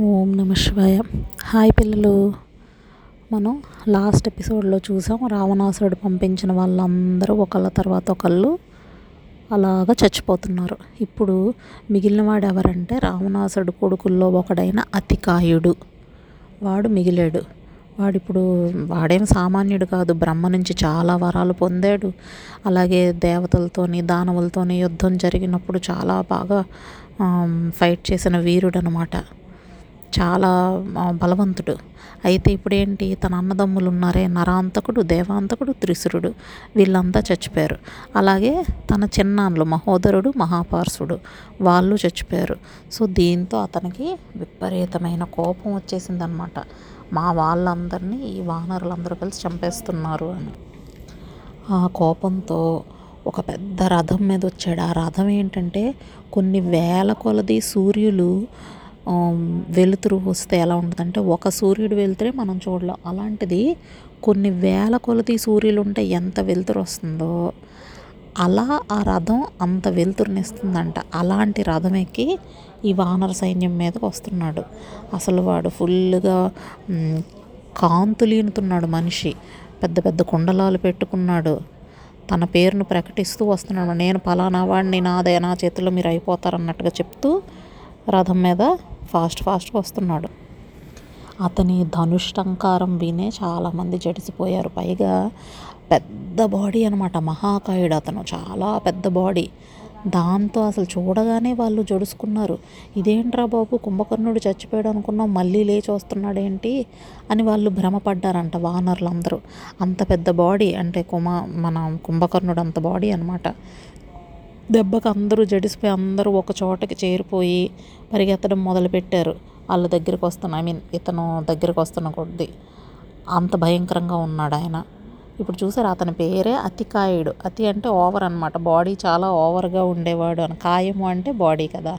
ఓం నమ శివాయ. హాయ్ పిల్లలు. మనం లాస్ట్ ఎపిసోడ్లో చూసాం రావణాసురుడు పంపించిన వాళ్ళందరూ ఒకళ్ళ తర్వాత ఒకళ్ళు అలాగా చచ్చిపోతున్నారు. ఇప్పుడు మిగిలిన వాడు ఎవరంటే రావణాసురుడు కొడుకుల్లో ఒకడైన అతికాయుడు. వాడు మిగిలాడు. వాడు ఇప్పుడు వాడేం సామాన్యుడు కాదు బ్రహ్మ నుంచి చాలా వరాలు పొందాడు. అలాగే దేవతలతోని దానవులతోని యుద్ధం జరిగినప్పుడు చాలా బాగా ఫైట్ చేసిన వీరుడు అనమాట చాలా బలవంతుడు. అయితే ఇప్పుడేంటి? తన అన్నదమ్ములు ఉన్నారే నరాంతకుడు దేవాంతకుడు త్రిసురుడు వీళ్ళంతా చచ్చిపోయారు. అలాగే తన చిన్నాన్లు మహోదరుడు మహాపార్సుడు వాళ్ళు చచ్చిపోయారు. సో దీంతో అతనికి విపరీతమైన కోపం వచ్చేసిందనమాట మా వాళ్ళందరినీ ఈ వానరులందరూ కలిసి చంపేస్తున్నారు అని. ఆ కోపంతో ఒక పెద్ద రథం మీద వచ్చాడు ఆ రథం ఏంటంటే కొన్ని వేల కొలది సూర్యులు వెలుతురు వస్తే ఎలా ఉంటుందంటే ఒక సూర్యుడు వెలుతురే మనం చూడలేం. అలాంటిది కొన్ని వేల కొలది సూర్యులు ఉంటే ఎంత వెలుతురు వస్తుందో అలా ఆ రథం అంత వెలుతురునిస్తుందంట అలాంటి రథం ఎక్కి ఈ వానర సైన్యం మీదకి వస్తున్నాడు. అసలు వాడు ఫుల్గా కాంతులీనుతున్నాడు మనిషి. పెద్ద పెద్ద కుండలాలు పెట్టుకున్నాడు. తన పేరును ప్రకటిస్తూ వస్తున్నాడు. నేను పలానా వాడిని నాదే నా చేతిలో మీరు అయిపోతారన్నట్టుగా చెప్తూ రథం మీద ఫాస్ట్ ఫాస్ట్గా వస్తున్నాడు. అతని ధనుష్టంకారం వినే చాలామంది జడిసిపోయారు. పైగా పెద్ద బాడీ అనమాట మహాకాయుడు అతను. చాలా పెద్ద బాడీ. దాంతో అసలు చూడగానే వాళ్ళు జడుసుకున్నారు. ఇదేంట్రా బాబు? కుంభకర్ణుడు చచ్చిపోయాడు అనుకున్నాం మళ్ళీ లేచి వస్తున్నాడేంటి? అని వాళ్ళు భ్రమపడ్డారంట వానరులందరూ. అంత పెద్ద బాడీ అంటే కుమ మన కుంభకర్ణుడు అంత బాడీ అనమాట దెబ్బకి అందరూ జడిసిపోయి అందరూ ఒక చోటకి చేరిపోయి పరిగెత్తడం మొదలుపెట్టారు. వాళ్ళ దగ్గరికి వస్తున్న ఐ మీన్ ఇతను దగ్గరికి వస్తున్న కొద్దీ అంత భయంకరంగా ఉన్నాడు ఆయన. ఇప్పుడు చూసారు అతని పేరే అతికాయుడు. అతి అంటే ఓవర్ అనమాట బాడీ చాలా ఓవర్గా ఉండేవాడు అని. కాయము అంటే బాడీ కదా.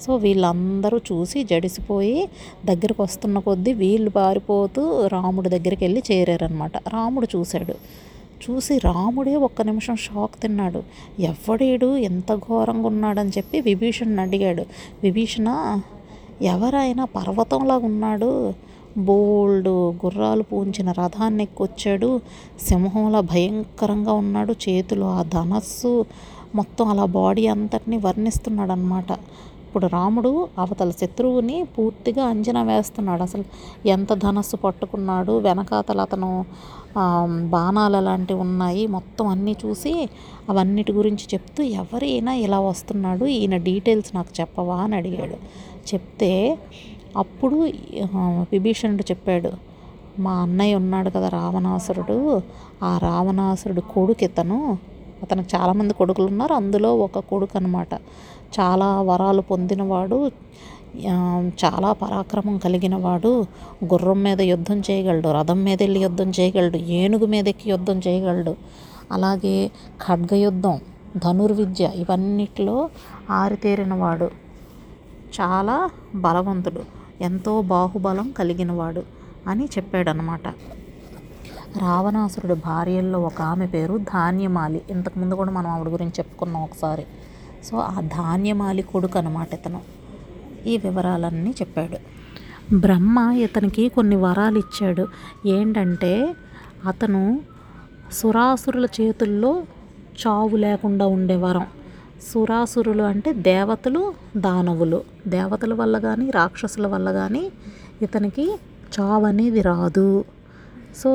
సో వీళ్ళందరూ చూసి జడిసిపోయి దగ్గరికి వస్తున్న కొద్దీ వీళ్ళు పారిపోతూ రాముడి దగ్గరికి వెళ్ళి చేరారనమాట రాముడు చూశాడు. చూసి రాముడే ఒక్క నిమిషం షాక్ తిన్నాడు. ఎవడేడు? ఎంత ఘోరంగా ఉన్నాడని చెప్పి విభీషణ్ని అడిగాడు. విభీషణ ఎవరైనా పర్వతంలాగా ఉన్నాడు? బోల్డ్ గుర్రాలు పూంచిన రథాన్ని ఎక్కొచ్చాడు. సింహంలా భయంకరంగా ఉన్నాడు. చేతిలో ఆ ధనస్సు మొత్తం అలా బాడీ అంతటిని వర్ణిస్తున్నాడు అనమాట ఇప్పుడు రాముడు అవతల శత్రువుని పూర్తిగా అంచనా వేస్తున్నాడు. అసలు ఎంత ధనస్సు పట్టుకున్నాడు వెనకాతల అతను బాణాలు అలాంటివి ఉన్నాయి మొత్తం అన్నీ చూసి అవన్నిటి గురించి చెప్తూ ఎవరైనా ఇలా వస్తున్నాడు ఈయన డీటెయిల్స్ నాకు చెప్పవా అని అడిగాడు. చెప్తే అప్పుడు విభీషణుడు చెప్పాడు మా అన్నయ్య ఉన్నాడు కదా రావణాసురుడు ఆ రావణాసురుడు కొడుకు ఇతను. అతనికి చాలామంది కొడుకులు ఉన్నారు అందులో ఒక కొడుకు అనమాట చాలా వరాలు పొందినవాడు చాలా పరాక్రమం కలిగిన వాడు గుర్రం మీద యుద్ధం చేయగలడు రథం మీద వెళ్ళి యుద్ధం చేయగలడు ఏనుగు మీద ఎక్కి యుద్ధం చేయగలడు. అలాగే ఖడ్గ యుద్ధం ధనుర్విద్య ఇవన్నిటిలో ఆరితేరినవాడు. చాలా బలవంతుడు ఎంతో బాహుబలం కలిగినవాడు అని చెప్పాడనమాట రావణాసురుడు భార్యల్లో ఒక ఆమె పేరు ధాన్యమాలి. ఇంతకుముందు కూడా మనం ఆవిడ గురించి చెప్పుకున్నాం ఒకసారి. సో ఆ ధాన్యమాలి కొడుకు అనమాట ఇతను. ఈ వివరాలన్నీ చెప్పాడు. బ్రహ్మ ఇతనికి కొన్ని వరాలు ఇచ్చాడు ఏంటంటే అతను సురాసురుల చేతుల్లో చావు లేకుండా ఉండే వరం. సురాసురులు అంటే దేవతలు దానవులు. దేవతల వల్ల కానీ రాక్షసుల వల్ల కానీ ఇతనికి చావు అనేది రాదు. సో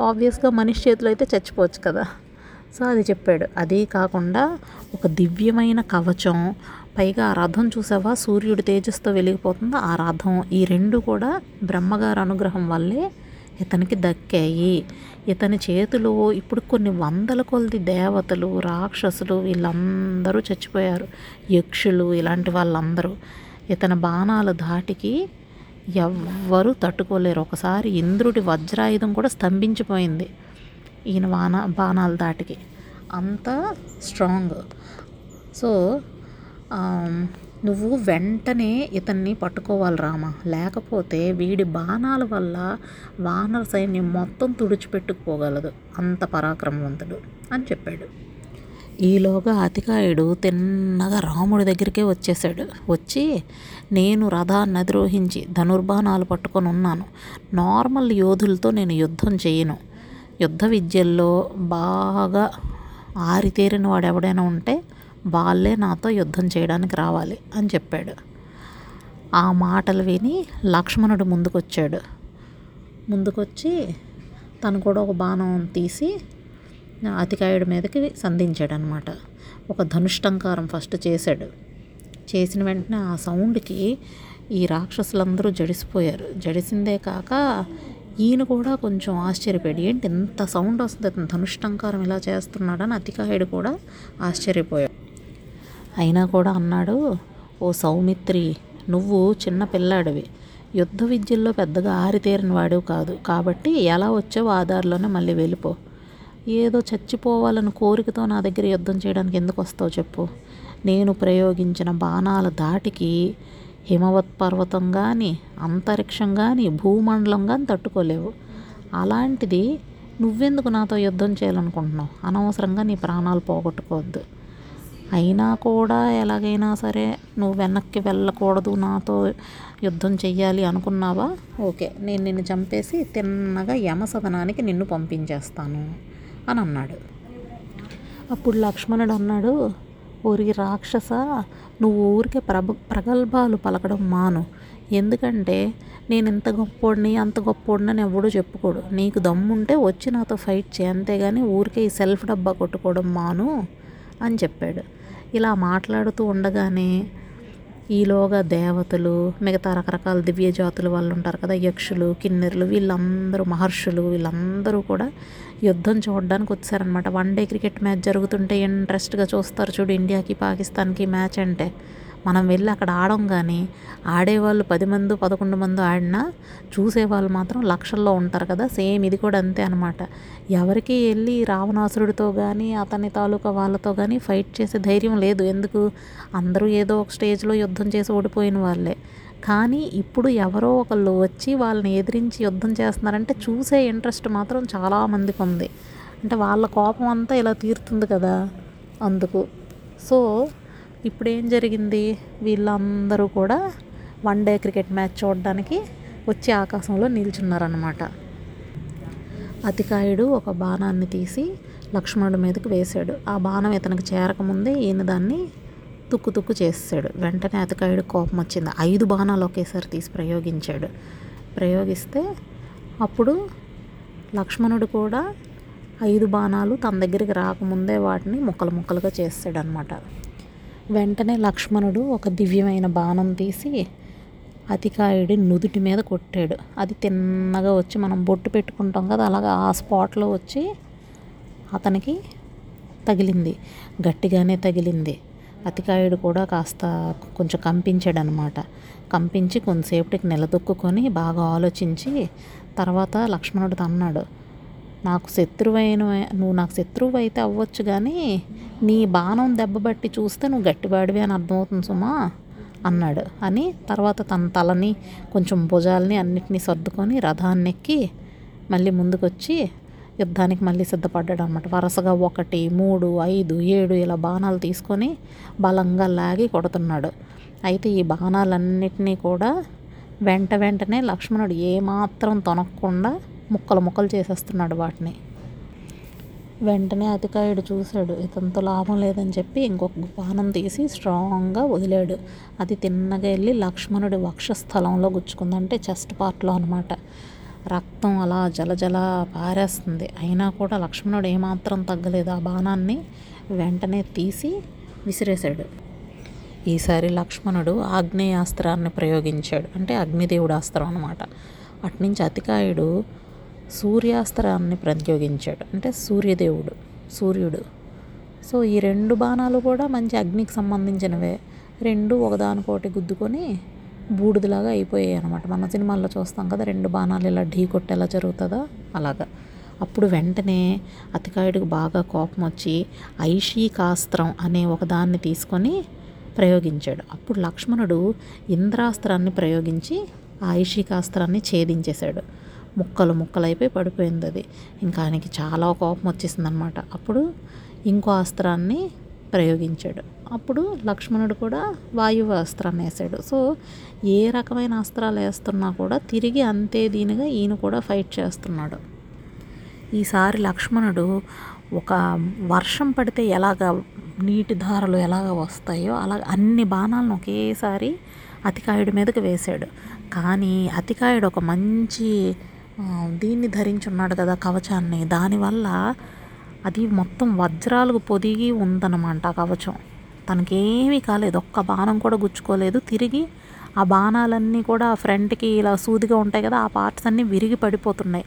ఆబ్వియస్గా మనిషి చేతిలో అయితే చచ్చిపోవచ్చు కదా. సో అది చెప్పాడు. అదే కాకుండా ఒక దివ్యమైన కవచం పైగా ఆ రథం చూసావా? సూర్యుడు తేజస్తో వెలిగిపోతుంది? ఆ రథం ఈ రెండు కూడా బ్రహ్మగారి అనుగ్రహం వల్లే ఇతనికి దక్కాయి. ఇతని చేతిలో ఇప్పుడు కొన్ని వందల కొలది దేవతలు రాక్షసులు వీళ్ళందరూ చచ్చిపోయారు. యక్షులు ఇలాంటి వాళ్ళందరూ. ఇతని బాణాల ధాటికి ఎవ్వరూ తట్టుకోలేరు. ఒకసారి ఇంద్రుడి వజ్రాయుధం కూడా స్తంభించిపోయింది. ఈయన వాన బాణాల దాటికి. అంత స్ట్రాంగ్. సో నువ్వు వెంటనే ఇతన్ని పట్టుకోవాలి రామ. లేకపోతే వీడి బాణాల వల్ల వానర సైన్యం మొత్తం తుడిచిపెట్టుకుపోగలదు. అంత పరాక్రమవంతుడు అని చెప్పాడు. ఈలోగా అతికాయుడు తిన్నగా రాముడి దగ్గరికే వచ్చేసాడు వచ్చి నేను రథాన్ని అధిరోహించి ధనుర్బాణాలు పట్టుకొని ఉన్నాను. నార్మల్ యోధులతో నేను యుద్ధం చేయను. యుద్ధ విద్యల్లో బాగా ఆరితేరిన వాడు ఎవడైనా ఉంటే వాళ్ళే నాతో యుద్ధం చేయడానికి రావాలి అని చెప్పాడు. ఆ మాటలు విని లక్ష్మణుడు ముందుకొచ్చాడు. ముందుకొచ్చి తను కూడా ఒక బాణం తీసి అతికాయుడి మీదకి సంధించాడు అనమాట ఒక ధనుష్టంకారం ఫస్ట్ చేశాడు. చేసిన వెంటనే ఆ సౌండ్కి ఈ రాక్షసులందరూ జడిసిపోయారు. జడిసిందే కాక ఈయన కూడా కొంచెం ఆశ్చర్యపోయాడు. ఏంటి ఎంత సౌండ్ వస్తుంది? అతను ధనుష్టంకారం ఇలా చేస్తున్నాడని అతికాయుడు కూడా ఆశ్చర్యపోయాడు. అయినా కూడా అన్నాడు ఓ సౌమిత్రి నువ్వు చిన్న పిల్లాడివి. యుద్ధ విద్యల్లో పెద్దగా ఆరితేరిన వాడివి కాదు. కాబట్టి ఎలా వచ్చావో ఆధార్లోనే మళ్ళీ వెళ్ళిపో. ఏదో చచ్చిపోవాలని కోరికతో నా దగ్గర యుద్ధం చేయడానికి ఎందుకు వస్తావు చెప్పు. నేను ప్రయోగించిన బాణాల దాటికి హిమవత్ పర్వతం కానీ అంతరిక్షం కానీ భూమండలం కానీ తట్టుకోలేవు. అలాంటిది నువ్వెందుకు నాతో యుద్ధం చేయాలనుకుంటున్నావు? అనవసరంగా నీ ప్రాణాలు పోగొట్టుకోవద్దు. అయినా కూడా ఎలాగైనా సరే నువ్వు వెనక్కి వెళ్ళకూడదు నాతో యుద్ధం చెయ్యాలి అనుకున్నావా? ఓకే నేను నిన్ను చంపేసి తిన్నగా యమసదనానికి నిన్ను పంపించేస్తాను అని అన్నాడు అప్పుడు లక్ష్మణుడు అన్నాడు ఓరి రాక్షస నువ్వు ఊరికే ప్రభ ప్రగల్భాలు పలకడం మాను. ఎందుకంటే నేను ఇంత గొప్పోడిని అంత గొప్పోడిని అని చెప్పుకోడు. నీకు దమ్ముంటే వచ్చి నాతో ఫైట్ చేయి అంతేగాని ఊరికే ఈ సెల్ఫ్ డబ్బా కొట్టుకోవడం మాను అని చెప్పాడు. ఇలా మాట్లాడుతూ ఉండగానే ఈలోగా దేవతలు మిగతా రకరకాల దివ్య జాతుల వాళ్ళు ఉంటారు కదా యక్షులు కిన్నెరులు వీళ్ళందరూ మహర్షులు వీళ్ళందరూ కూడా యుద్ధం చూడడానికి వచ్చారనమాట వన్ డే క్రికెట్ మ్యాచ్ జరుగుతుంటే ఇంట్రెస్ట్గా చూస్తారు చూడు ఇండియాకి పాకిస్తాన్కి మ్యాచ్ అంటే. మనం వెళ్ళి అక్కడ ఆడం కానీ ఆడేవాళ్ళు పది మంది పదకొండు మంది ఆడినా చూసేవాళ్ళు మాత్రం లక్షల్లో ఉంటారు కదా. సేమ్ ఇది కూడా అంతే అనమాట ఎవరికి వెళ్ళి రావణాసురుడితో కానీ అతని తాలూకా వాళ్ళతో కానీ ఫైట్ చేసే ధైర్యం లేదు. ఎందుకు? అందరూ ఏదో ఒక స్టేజ్లో యుద్ధం చేసి ఓడిపోయిన వాళ్ళే. కానీ ఇప్పుడు ఎవరో ఒకళ్ళు వచ్చి వాళ్ళని ఎదిరించి యుద్ధం చేస్తున్నారంటే చూసే ఇంట్రెస్ట్ మాత్రం చాలామందికి ఉంది. అంటే వాళ్ళ కోపం అంతా ఇలా తీరుతుంది కదా అందుకు. సో ఇప్పుడు ఏం జరిగింది? వీళ్ళందరూ కూడా వన్ డే క్రికెట్ మ్యాచ్ చూడడానికి వచ్చి ఆకాశంలో నిల్చున్నారనమాట అతికాయుడు ఒక బాణాన్ని తీసి లక్ష్మణుడి మీదకి వేశాడు. ఆ బాణం ఇతనికి చేరకముందే ఈయన దాన్ని తుక్కు తుక్కు చేసాడు వెంటనే అతికాయుడు కోపం వచ్చింది. ఐదు బాణాలు ఒకేసారి తీసి ప్రయోగించాడు. ప్రయోగిస్తే అప్పుడు లక్ష్మణుడు కూడా ఐదు బాణాలు తన దగ్గరికి రాకముందే వాటిని ముక్కలు ముక్కలుగా చేస్తాడనమాట వెంటనే లక్ష్మణుడు ఒక దివ్యమైన బాణం తీసి అతికాయుడి నుదుటి మీద కొట్టాడు. అది తిన్నగా వచ్చి మనం బొట్టు పెట్టుకుంటాం కదా అలాగా ఆ స్పాట్లో వచ్చి అతనికి తగిలింది గట్టిగానే తగిలింది. అతికాయుడు కూడా కాస్త కొంచెం కంపించాడు అనమాట కంపించి కొంతసేపటికి నిలదొక్కుని బాగా ఆలోచించి తర్వాత లక్ష్మణుడు అన్నాడు నాకు శత్రువైన నువ్వు నాకు శత్రువు అయితే అవ్వచ్చు కానీ నీ బాణం దెబ్బబట్టి చూస్తే నువ్వు గట్టివాడివి అని అర్థమవుతుంది సుమా అన్నాడు. అని తర్వాత తన తలని కొంచెం భుజాలని అన్నిటినీ సర్దుకొని రథాన్ని ఎక్కి మళ్ళీ ముందుకొచ్చి యుద్ధానికి మళ్ళీ సిద్ధపడ్డాడు అనమాట వరుసగా ఒకటి మూడు ఐదు ఏడు ఇలా బాణాలు తీసుకొని బలంగా లాగి కొడుతున్నాడు. అయితే ఈ బాణాలన్నిటినీ కూడా వెంట వెంటనే లక్ష్మణుడు ఏమాత్రం తొనక్కుండా ముక్కలు ముక్కలు చేసేస్తున్నాడు వాటిని. వెంటనే అతికాయుడు చూశాడు. ఇతంతో లాభం లేదని చెప్పి ఇంకొక బాణం తీసి స్ట్రాంగ్గా వదిలాడు. అది తిన్నగా వెళ్ళి లక్ష్మణుడి వక్షస్థలంలో గుచ్చుకుంది అంటే చెస్ట్ పార్ట్లో అనమాట రక్తం అలా జలజల పారేస్తుంది. అయినా కూడా లక్ష్మణుడు ఏమాత్రం తగ్గలేదు. ఆ బాణాన్ని వెంటనే తీసి విసిరేశాడు. ఈసారి లక్ష్మణుడు ఆగ్నేయాస్త్రాన్ని ప్రయోగించాడు. అంటే అగ్నిదేవుడు అస్త్రం అనమాట అట్నుంచి అతికాయుడు సూర్యాస్త్రాన్ని ప్రయోగించాడు అంటే సూర్యదేవుడు సూర్యుడు. సో ఈ రెండు బాణాలు కూడా మంచి అగ్నికి సంబంధించినవే. రెండు ఒకదానికోటి గుద్దుకొని బూడిదలాగా అయిపోయాయి అనమాట మన సినిమాల్లో చూస్తాం కదా రెండు బాణాలు ఇలా ఢీ కొట్టేలా జరుగుతుందో? అలాగా. అప్పుడు వెంటనే అతికాయుడికి బాగా కోపం వచ్చి ఐషీకాస్త్రం అనే ఒకదాన్ని తీసుకొని ప్రయోగించాడు. అప్పుడు లక్ష్మణుడు ఇంద్రాస్త్రాన్ని ప్రయోగించి ఆ ఐషీకాస్త్రాన్ని ఛేదించేశాడు. ముక్కలు ముక్కలైపోయి పడిపోయింది అది. ఇంకా ఆయనకి చాలా కోపం వచ్చేసింది అనమాట అప్పుడు ఇంకో అస్త్రాన్ని ప్రయోగించాడు. అప్పుడు లక్ష్మణుడు కూడా వాయువు అస్త్రాన్ని వేసాడు. సో ఏ రకమైన అస్త్రాలు వేస్తున్నా కూడా తిరిగి అంతే దీనిగా ఈయన కూడా ఫైట్ చేస్తున్నాడు. ఈసారి లక్ష్మణుడు ఒక వర్షం పడితే ఎలాగ నీటి ధారలు ఎలాగ వస్తాయో అలా అన్ని బాణాలను ఒకేసారి అతికాయుడి మీదకి వేశాడు కానీ అతికాయుడు ఒక మంచి దీన్ని ధరించున్నాడు కదా కవచాన్ని. దానివల్ల అది మొత్తం వజ్రాలకు పొదిగి ఉందన్నమాట ఆ కవచం. తనకేమీ కాలేదు. ఒక్క బాణం కూడా గుచ్చుకోలేదు. తిరిగి ఆ బాణాలన్నీ కూడా ఫ్రంట్కి ఇలా సూదిగా ఉంటాయి కదా ఆ పార్ట్స్ అన్నీ విరిగి పడిపోతున్నాయి.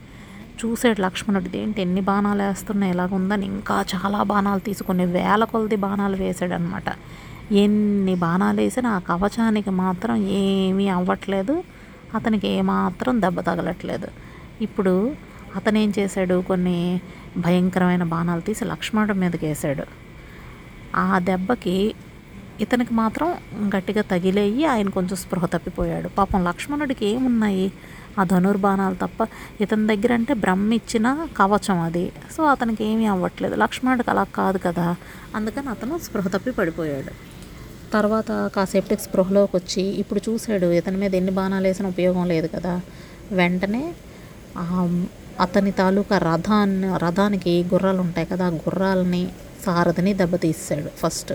చూసాడు లక్ష్మణుడు ఏంటి ఎన్ని బాణాలు వేస్తున్నాయి? ఎలాగుందని ఇంకా చాలా బాణాలు తీసుకుని వేల కొలది బాణాలు వేసాడు అనమాట ఎన్ని బాణాలు వేసినా ఆ కవచానికి మాత్రం ఏమీ అవ్వట్లేదు. అతనికి ఏమాత్రం దెబ్బ తగలట్లేదు. ఇప్పుడు అతను ఏం చేశాడు? కొన్ని భయంకరమైన బాణాలు తీసి లక్ష్మణుడి మీదకి వేసాడు ఆ దెబ్బకి ఇతనికి మాత్రం గట్టిగా తగిలేయి ఆయన కొంచెం స్పృహ తప్పిపోయాడు. పాపం లక్ష్మణుడికి ఏమున్నాయి? ఆ ధనుర్బాణాలు తప్ప ఇతని దగ్గర అంటే బ్రహ్మ ఇచ్చిన కవచం అది. సో అతనికి ఏమీ అవ్వట్లేదు. లక్ష్మణుడికి అలా కాదు కదా? అందుకని అతను స్పృహ తప్పి పడిపోయాడు. తర్వాత కాసేపటికి స్పృహలోకి వచ్చి ఇప్పుడు చూశాడు ఇతని మీద ఎన్ని బాణాలు వేసిన ఉపయోగం లేదు కదా? వెంటనే అతని తాలూకా రథాన్ని రథానికి గుర్రాలు ఉంటాయి కదా ఆ గుర్రాలని సారథిని దెబ్బతీసాడు ఫస్ట్.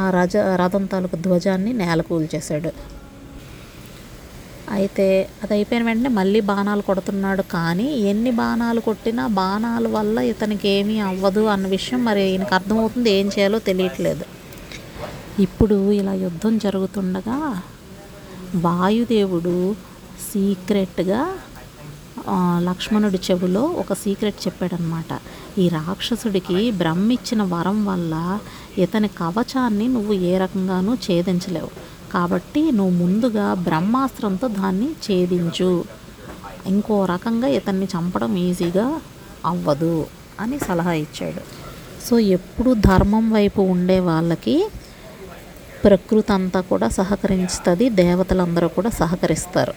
ఆ రజ రథం తాలూకా ధ్వజాన్ని నేల కూల్చేశాడు అయితే అది అయిపోయిన వెంటనే మళ్ళీ బాణాలు కొడుతున్నాడు. కానీ ఎన్ని బాణాలు కొట్టినా బాణాల వల్ల ఇతనికి ఏమీ అవ్వదు అన్న విషయం మరి ఈయనకు అర్థమవుతుంది ఏం చేయాలో తెలియట్లేదు. ఇప్పుడు ఇలా యుద్ధం జరుగుతుండగా వాయుదేవుడు సీక్రెట్గా లక్ష్మణుడి చెవిలో ఒక సీక్రెట్ చెప్పాడనమాట ఈ రాక్షసుడికి బ్రహ్మిచ్చిన వరం వల్ల ఇతని కవచాన్ని నువ్వు ఏ రకంగానూ ఛేదించలేవు. కాబట్టి నువ్వు ముందుగా బ్రహ్మాస్త్రంతో దాన్ని ఛేదించు. ఇంకో రకంగా ఇతన్ని చంపడం ఈజీగా అవ్వదు అని సలహా ఇచ్చాడు. సో ఎప్పుడు ధర్మం వైపు ఉండే వాళ్ళకి ప్రకృతి అంతా కూడా సహకరిస్తుంది దేవతలందరూ కూడా సహకరిస్తారు.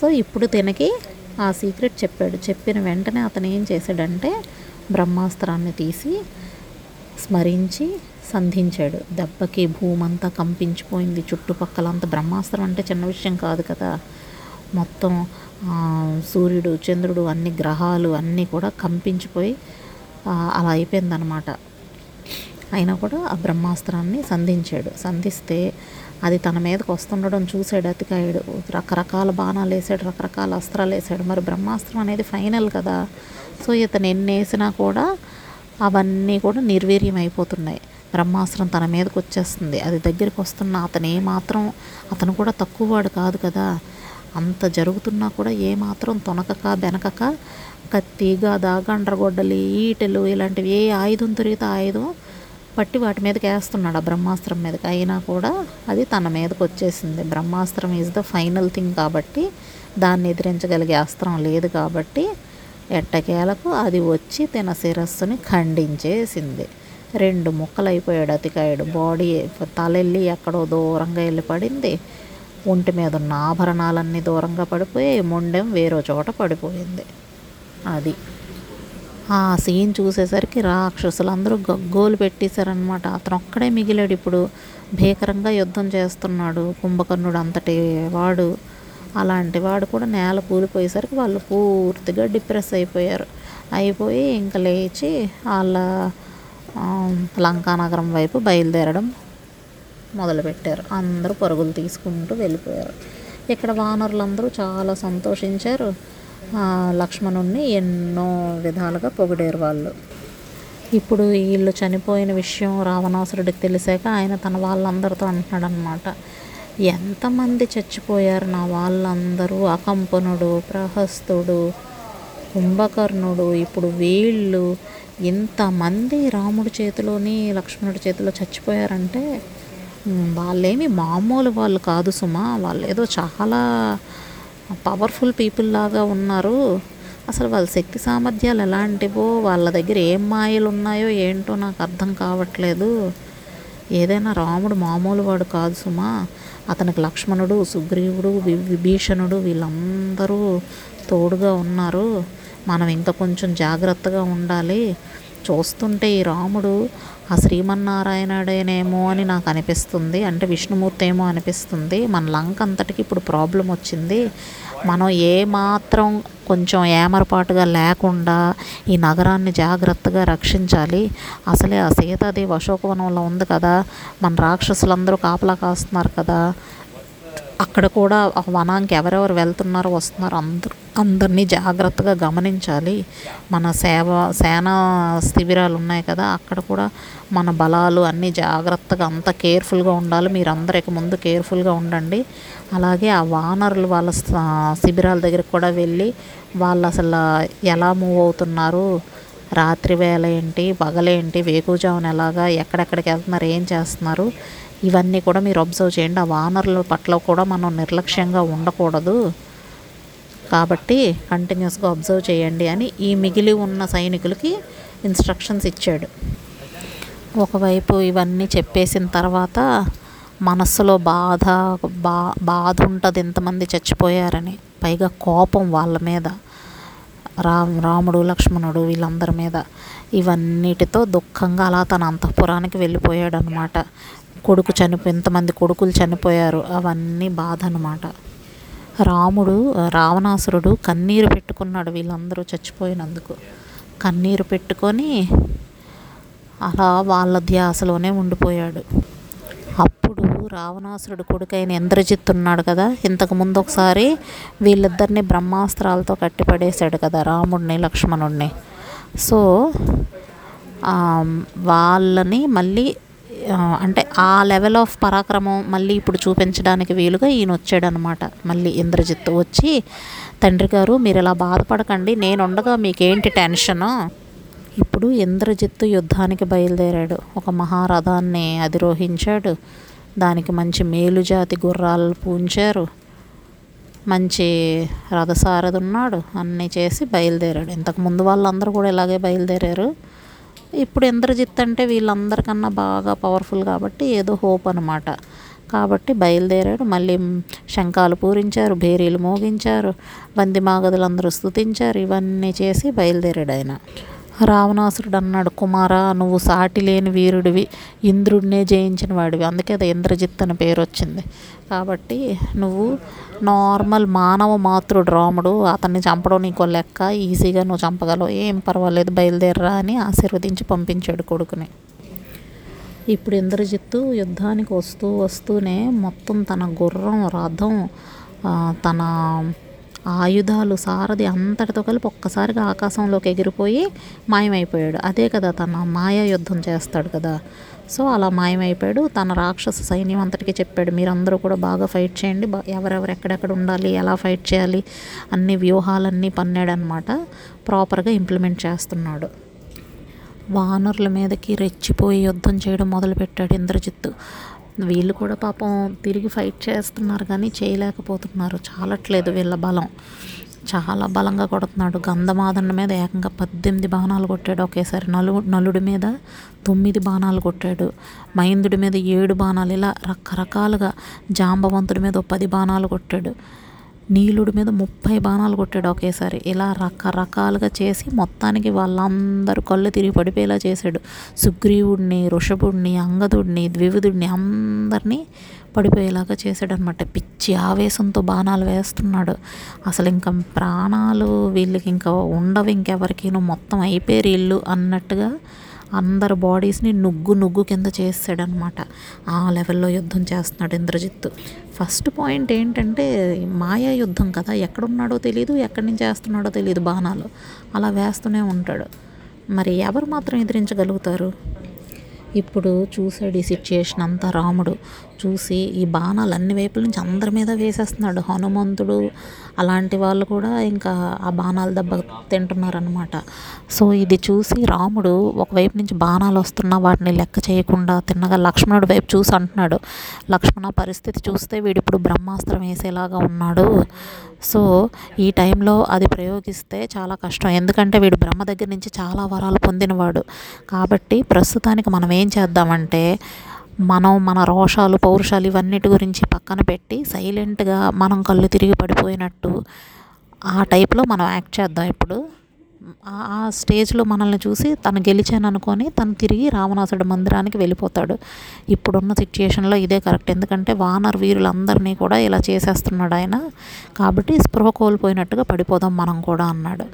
సో ఇప్పుడు తినకి ఆ సీక్రెట్ చెప్పాడు. చెప్పిన వెంటనే అతను ఏం చేశాడంటే బ్రహ్మాస్త్రాన్ని తీసి స్మరించి సంధించాడు. దెబ్బకి భూమంతా కంపించిపోయింది. చుట్టుపక్కలంతా బ్రహ్మాస్త్రం అంటే చిన్న విషయం కాదు కదా. మొత్తం సూర్యుడు చంద్రుడు అన్ని గ్రహాలు అన్నీ కూడా కంపించిపోయి అలా అయిపోయిందనమాట అయినా కూడా ఆ బ్రహ్మాస్త్రాన్ని సంధించాడు. సంధిస్తే అది తన మీదకి వస్తుండడం చూశాడు అతికాయుడు. రకరకాల బాణాలు వేసాడు రకరకాల అస్త్రాలు వేసాడు మరి బ్రహ్మాస్త్రం అనేది ఫైనల్ కదా. సో ఇతను ఎన్ని వేసినా కూడా అవన్నీ కూడా నిర్వీర్యం అయిపోతున్నాయి. బ్రహ్మాస్త్రం తన మీదకి వచ్చేస్తుంది. అది దగ్గరికి వస్తున్న అతను ఏమాత్రం అతను కూడా తక్కువ వాడు కాదు కదా. అంత జరుగుతున్నా కూడా ఏమాత్రం తొనకక బెనకక కత్తి గద గండ్రగొడ్డలి ఈటెలు ఇలాంటివి ఏ ఆయుధం దొరికితే ఆయుధం పట్టి వాటి మీదకి వేస్తున్నాడు ఆ బ్రహ్మాస్త్రం మీదకి. అయినా కూడా అది తన మీదకి వచ్చేసింది. బ్రహ్మాస్త్రం ఈజ్ ద ఫైనల్ థింగ్ కాబట్టి దాన్ని ఎదిరించగలిగే అస్త్రం లేదు కాబట్టి ఎట్టకేలకు అది వచ్చి తన శిరస్సుని ఖండించేసింది. రెండు ముక్కలు అయిపోయాడు అతికాయుడు. బాడీ తలెళ్ళి ఎక్కడో దూరంగా వెళ్ళి పడింది ఒంటి మీద ఉన్న ఆభరణాలన్నీ దూరంగా పడిపోయి మొండెం వేరే చోట పడిపోయింది. అది. ఆ సీన్ చూసేసరికి రాక్షసులందరూ గగ్గోలు పెట్టేశారనమాట అతను ఒక్కడే మిగిలాడు ఇప్పుడు. భీకరంగా యుద్ధం చేస్తున్నాడు కుంభకర్ణుడు అంతటి వాడు. అలాంటి వాడు కూడా నేల కూలిపోయేసరికి వాళ్ళు పూర్తిగా డిప్రెస్ అయిపోయారు. అయిపోయి ఇంకా లేచి వాళ్ళ లంకానగరం వైపు బయలుదేరడం మొదలుపెట్టారు. అందరూ పరుగులు తీసుకుంటూ వెళ్ళిపోయారు. ఇక్కడ వానరులందరూ చాలా సంతోషించారు. లక్ష్మణుణ్ణి ఎన్నో విధాలుగా పొగిడారు వాళ్ళు. ఇప్పుడు వీళ్ళు చనిపోయిన విషయం రావణాసురుడికి తెలిసాక ఆయన తన వాళ్ళందరితో అంటున్నాడు అనమాట ఎంతమంది చచ్చిపోయారు నా వాళ్ళందరూ? అకంపనుడు ప్రహస్తుడు కుంభకర్ణుడు. ఇప్పుడు వీళ్ళు ఇంతమంది రాముడి చేతిలోని లక్ష్మణుడి చేతిలో చచ్చిపోయారంటే వాళ్ళేమి మామూలు వాళ్ళు కాదు సుమా. వాళ్ళు ఏదో చాలా పవర్ఫుల్ పీపుల్ లాగా ఉన్నారు. అసలు వాళ్ళ శక్తి సామర్థ్యాలు ఎలాంటివో వాళ్ళ దగ్గర ఏం మాయలు ఉన్నాయో ఏంటో నాకు అర్థం కావట్లేదు. ఏదైనా రాముడు మామూలు వాడు కాదు సుమా. అతనికి లక్ష్మణుడు సుగ్రీవుడు వి- విభీషణుడు వీళ్ళందరూ తోడుగా ఉన్నారు. మనం ఇంకా కొంచెం జాగ్రత్తగా ఉండాలి. చూస్తుంటే ఈ రాముడు ఆ శ్రీమన్నారాయణుడేనేమో అని నాకు అనిపిస్తుంది. అంటే విష్ణుమూర్తి ఏమో అనిపిస్తుంది. మన లంక అంతటికి ఇప్పుడు ప్రాబ్లం వచ్చింది. మనం ఏ మాత్రం కొంచెం ఏమరపాటుగా లేకుండా ఈ నగరాన్ని జాగ్రత్తగా రక్షించాలి. అసలే ఆ సీతాదేవి అశోకవనంలో ఉంది కదా. మన రాక్షసులందరూ కాపలా కాస్తున్నారు కదా. అక్కడ కూడా ఆ వనానికి ఎవరెవరు వెళ్తున్నారో వస్తున్నారో. అందరూ అందరినీ జాగ్రత్తగా గమనించాలి. మన సేవ సేనా శిబిరాలు ఉన్నాయి కదా అక్కడ కూడా మన బలాలు అన్నీ జాగ్రత్తగా అంత కేర్ఫుల్గా ఉండాలి. మీరు అందరు ఇక ముందు కేర్ఫుల్గా ఉండండి. అలాగే ఆ వానరులు వాళ్ళ స- శిబిరాల దగ్గరికి కూడా వెళ్ళి వాళ్ళు అసలు ఎలా మూవ్ అవుతున్నారు రాత్రి వేళ ఏంటి పగలేంటి వేకుజామున ఎలాగా ఎక్కడెక్కడికి వెళ్తున్నారు ఏం చేస్తున్నారు ఇవన్నీ కూడా మీరు అబ్జర్వ్ చేయండి. ఆ వానరుల పట్ల కూడా మనం నిర్లక్ష్యంగా ఉండకూడదు. కాబట్టి కంటిన్యూస్గా అబ్జర్వ్ చేయండి అని ఈ మిగిలి ఉన్న సైనికులకి ఇన్స్ట్రక్షన్స్ ఇచ్చాడు. ఒకవైపు ఇవన్నీ చెప్పేసిన తర్వాత మనస్సులో బాధ బా బాధ ఉంటుంది ఎంతమంది చచ్చిపోయారని పైగా కోపం వాళ్ళ మీద రామ్ రాముడు లక్ష్మణుడు వీళ్ళందరి మీద. ఇవన్నిటితో దుఃఖంగా అలా తన అంతఃపురానికి వెళ్ళిపోయాడు అనమాట కొడుకు చనిపో ఎంతమంది కొడుకులు చనిపోయారు అవన్నీ బాధ అనమాట రాముడు రావణాసురుడు కన్నీరు పెట్టుకున్నాడు వీళ్ళందరూ చచ్చిపోయినందుకు. కన్నీరు పెట్టుకొని అలా వాళ్ళ ధ్యాసలోనే ఉండిపోయాడు. అప్పుడు రావణాసురుడు కొడుకైన ఇంద్రజిత్ ఉన్నాడు కదా ఇంతకు ముందు ఒకసారి వీళ్ళిద్దరిని బ్రహ్మాస్త్రాలతో కట్టిపడేశాడు కదా రాముడిని లక్ష్మణుడిని. సో వాళ్ళని మళ్ళీ అంటే ఆ లెవెల్ ఆఫ్ పరాక్రమం మళ్ళీ ఇప్పుడు చూపించడానికి వీలుగా ఈయన వచ్చాడనమాట. మళ్ళీ ఇంద్రజిత్ వచ్చి తండ్రి గారు మీరు ఇలా బాధపడకండి. నేను ఉండగా మీకేంటి టెన్షను? ఇప్పుడు ఇంద్రజిత్తు యుద్ధానికి బయలుదేరాడు. ఒక మహారథాన్ని అధిరోహించాడు. దానికి మంచి మేలుజాతి గుర్రాలు పూంచారు. మంచి రథసారథి ఉన్నాడు అన్నీ చేసి బయలుదేరాడు. ఇంతకుముందు వాళ్ళందరూ కూడా ఇలాగే బయలుదేరారు. ఇప్పుడు ఇంద్రజిత్ అంటే వీళ్ళందరికన్నా బాగా పవర్ఫుల్ కాబట్టి ఏదో హోప్ అనమాట కాబట్టి బయలుదేరాడు. మళ్ళీ శంఖాలు పూరించారు భేరీలు మోగించారు బంది మాగదులందరూ స్థుతించారు ఇవన్నీ చేసి బయలుదేరాడు ఆయన. రావణాసురుడు అన్నాడు కుమారా నువ్వు సాటి లేని వీరుడివి ఇంద్రుడినే జయించిన వాడివి. అందుకే అది ఇంద్రజిత్ అని పేరు వచ్చింది కాబట్టి నువ్వు నార్మల్ మానవ మాతృడు రాముడు అతన్ని చంపడం నీకో లెక్క ఈజీగా నువ్వు చంపగలవు. ఏం పర్వాలేదు బయలుదేరరా అని ఆశీర్వదించి పంపించాడు కొడుకుని. ఇప్పుడు ఇంద్రజిత్తు యుద్ధానికి వస్తూ వస్తూనే మొత్తం తన గుర్రం రథం తన ఆయుధాలు సారథి అంతటితో కలిపి ఒక్కసారిగా ఆకాశంలోకి ఎగిరిపోయి మాయమైపోయాడు. అదే కదా తన మాయ యుద్ధం చేస్తాడు కదా. సో అలా మాయమైపోయాడు. తన రాక్షస సైన్యం అంతటికి చెప్పాడు మీరందరూ కూడా బాగా ఫైట్ చేయండి. ఎవరెవరు ఎక్కడెక్కడ ఉండాలి ఎలా ఫైట్ చేయాలి అన్ని వ్యూహాలన్నీ పన్నాడనమాట ప్రాపర్గా ఇంప్లిమెంట్ చేస్తున్నాడు. వానరుల మీదకి రెచ్చిపోయి యుద్ధం చేయడం మొదలుపెట్టాడు ఇంద్రజిత్తు. వీళ్ళు కూడా పాపం తిరిగి ఫైట్ చేస్తున్నారు కానీ చేయలేకపోతున్నారు. చాలట్లేదు వీళ్ళ బలం. చాలా బలంగా కొడుతున్నాడు. గంధమాదన్న మీద ఏకంగా పద్దెనిమిది బాణాలు కొట్టాడు ఒకేసారి. నలు నలుడి మీద తొమ్మిది బాణాలు కొట్టాడు. మైందుడి మీద ఏడు బాణాలు. ఇలా రకరకాలుగా జాంబవంతుడి మీద పది బాణాలు కొట్టాడు. నీలుడి మీద ముప్పై బాణాలు కొట్టాడు ఒకేసారి. ఇలా రకరకాలుగా చేసి మొత్తానికి వాళ్ళందరూ కళ్ళు తిరిగి పడిపోయేలా చేశాడు. సుగ్రీవుడిని ఋషభుడిని అంగదుడిని ద్వివిధుడిని అందరినీ పడిపోయేలాగా చేశాడు అనమాట పిచ్చి ఆవేశంతో బాణాలు వేస్తున్నాడు. అసలు ఇంకా ప్రాణాలు వీళ్ళకి ఇంకా ఉండవు ఇంకెవరికీను. మొత్తం అయిపోయారు ఇల్లు అన్నట్టుగా అందరు బాడీస్ని నుగ్గు నుగ్గు కింద చేసాడనమాట ఆ లెవెల్లో యుద్ధం చేస్తున్నాడు ఇంద్రజిత్తు. ఫస్ట్ పాయింట్ ఏంటంటే మాయా యుద్ధం కదా ఎక్కడున్నాడో తెలియదు ఎక్కడి నుంచి వేస్తున్నాడో తెలియదు బాణాలు. అలా వేస్తూనే ఉంటాడు. మరి ఎవరు మాత్రం ఎదిరించగలుగుతారు? ఇప్పుడు చూసాడు ఈ సిచ్యుయేషన్ అంతా రాముడు. చూసి ఈ బాణాలు అన్ని వైపుల నుంచి అందరి మీద వేసేస్తున్నాడు హనుమంతుడు. అలాంటి వాళ్ళు కూడా ఇంకా ఆ బాణాలు దెబ్బ తింటున్నారనమాట సో ఇది చూసి రాముడు ఒకవైపు నుంచి బాణాలు వస్తున్నా వాటిని లెక్క చేయకుండా తిన్నగా లక్ష్మణుడి వైపు చూసి అంటున్నాడు. లక్ష్మణ పరిస్థితి చూస్తే వీడు ఇప్పుడు బ్రహ్మాస్త్రం వేసేలాగా ఉన్నాడు. సో ఈ టైంలో అది ప్రయోగిస్తే చాలా కష్టం. ఎందుకంటే వీడు బ్రహ్మ దగ్గర నుంచి చాలా వరాలు పొందినవాడు. కాబట్టి ప్రస్తుతానికి మనం ఏం చేద్దామంటే మనం మన రోషాలు పౌరుషాలు ఇవన్నిటి గురించి పక్కన పెట్టి సైలెంట్గా మనం కళ్ళు తిరిగి పడిపోయినట్టు ఆ టైప్లో మనం యాక్ట్ చేద్దాం ఇప్పుడు. ఆ- స్టేజ్లో మనల్ని చూసి తను గెలిచాను అనుకొని తను తిరిగి రావణాసుడు మందిరానికి వెళ్ళిపోతాడు. ఇప్పుడున్న సిచ్యుయేషన్లో ఇదే కరెక్ట్. ఎందుకంటే వానర్ వీరులందరినీ కూడా ఇలా చేసేస్తున్నాడు ఆయన. కాబట్టి స్పృహ కోల్పోయినట్టుగా పడిపోదాం మనం కూడా అన్నాడు.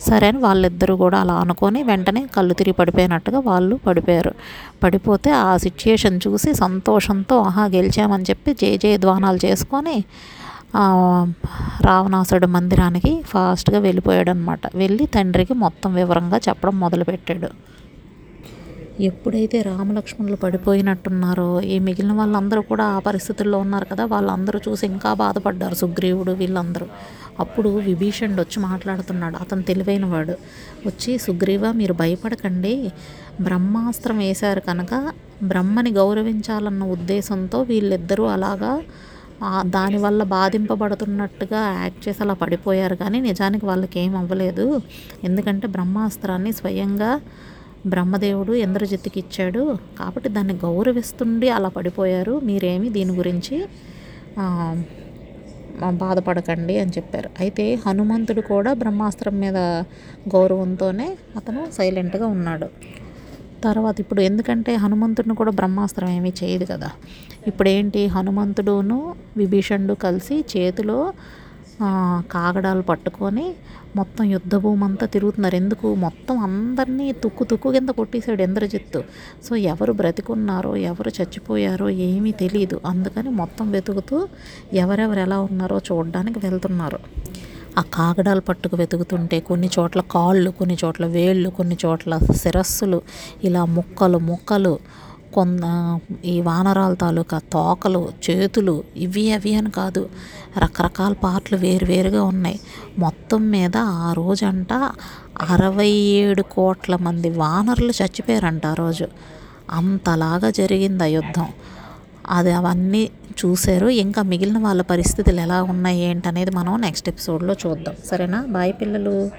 సరే అని వాళ్ళిద్దరూ కూడా అలా అనుకొని వెంటనే కళ్ళు తిరిగి పడిపోయినట్టుగా వాళ్ళు పడిపోయారు. పడిపోతే ఆ సిచ్యుయేషన్ చూసి సంతోషంతో ఆహా గెలిచామని చెప్పి జయ ధ్వానాలు చేసుకొని ఆ, రావణాసుడు మందిరానికి ఫాస్ట్గా వెళ్ళిపోయాడు అనమాట వెళ్ళి తండ్రికి మొత్తం వివరంగా చెప్పడం మొదలుపెట్టాడు. ఎప్పుడైతే రామలక్ష్మణులు పడిపోయినట్టున్నారో ఈ మిగిలిన వాళ్ళందరూ కూడా ఆ పరిస్థితుల్లో ఉన్నారు కదా వాళ్ళందరూ చూసి ఇంకా బాధపడ్డారు సుగ్రీవుడు వీళ్ళందరూ. అప్పుడు విభీషణుడు వచ్చి మాట్లాడుతున్నాడు. అతను తెలివైన వాడు వచ్చి సుగ్రీవ మీరు భయపడకండి. బ్రహ్మాస్త్రం వేశారు కనుక బ్రహ్మని గౌరవించాలన్న ఉద్దేశంతో వీళ్ళిద్దరూ అలాగా దానివల్ల బాధింపబడుతున్నట్టుగా యాక్ట్ చేసి అలా పడిపోయారు కానీ నిజానికి వాళ్ళకి ఏం అవ్వలేదు. ఎందుకంటే బ్రహ్మాస్త్రాన్ని స్వయంగా బ్రహ్మదేవుడు ఇంద్రజిత్తుకి ఇచ్చాడు కాబట్టి దాన్ని గౌరవిస్తుండి అలా పడిపోయారు. మీరేమి దీని గురించి బాధపడకండి అని చెప్పారు. అయితే హనుమంతుడు కూడా బ్రహ్మాస్త్రం మీద గౌరవంతోనే అతను సైలెంట్గా ఉన్నాడు. తర్వాత ఇప్పుడు ఎందుకంటే హనుమంతుడిని కూడా బ్రహ్మాస్త్రం ఏమీ చేయదు కదా. ఇప్పుడు ఏంటి? హనుమంతుడును విభీషణుడు కలిసి చేతిలో కాగడాలు పట్టుకొని మొత్తం యుద్ధ భూమి అంతా తిరుగుతున్నారు. ఎందుకు? మొత్తం అందరినీ తుక్కు తుక్కు కింద కొట్టేశాడు ఇంద్రజిత్తు. సో ఎవరు బ్రతికున్నారో ఎవరు చచ్చిపోయారో ఏమీ తెలియదు అందుకని మొత్తం వెతుకుతూ ఎవరెవరు ఎలా ఉన్నారో చూడడానికి వెళ్తున్నారు. ఆ కాగడాలు పట్టుకు వెతుకుతుంటే కొన్ని చోట్ల కాళ్ళు కొన్ని చోట్ల వేళ్ళు కొన్ని చోట్ల శిరస్సులు ఇలా ముక్కలు ముక్కలు కొంత ఈ వానరాల తాలూకా తోకలు చేతులు ఇవి అవి అని కాదు. రకరకాల పార్ట్లు వేరువేరుగా ఉన్నాయి. మొత్తం మీద ఆ రోజంట అరవై ఏడు కోట్ల మంది వానరులు చచ్చిపోయారంట ఆ రోజు. అంతలాగా జరిగింది ఆ యుద్ధం. అది అవన్నీ చూశారు. ఇంకా మిగిలిన వాళ్ళ పరిస్థితులు ఎలా ఉన్నాయి ఏంటనేది మనం నెక్స్ట్ ఎపిసోడ్లో చూద్దాం. సరేనా? బాయ్ పిల్లలు.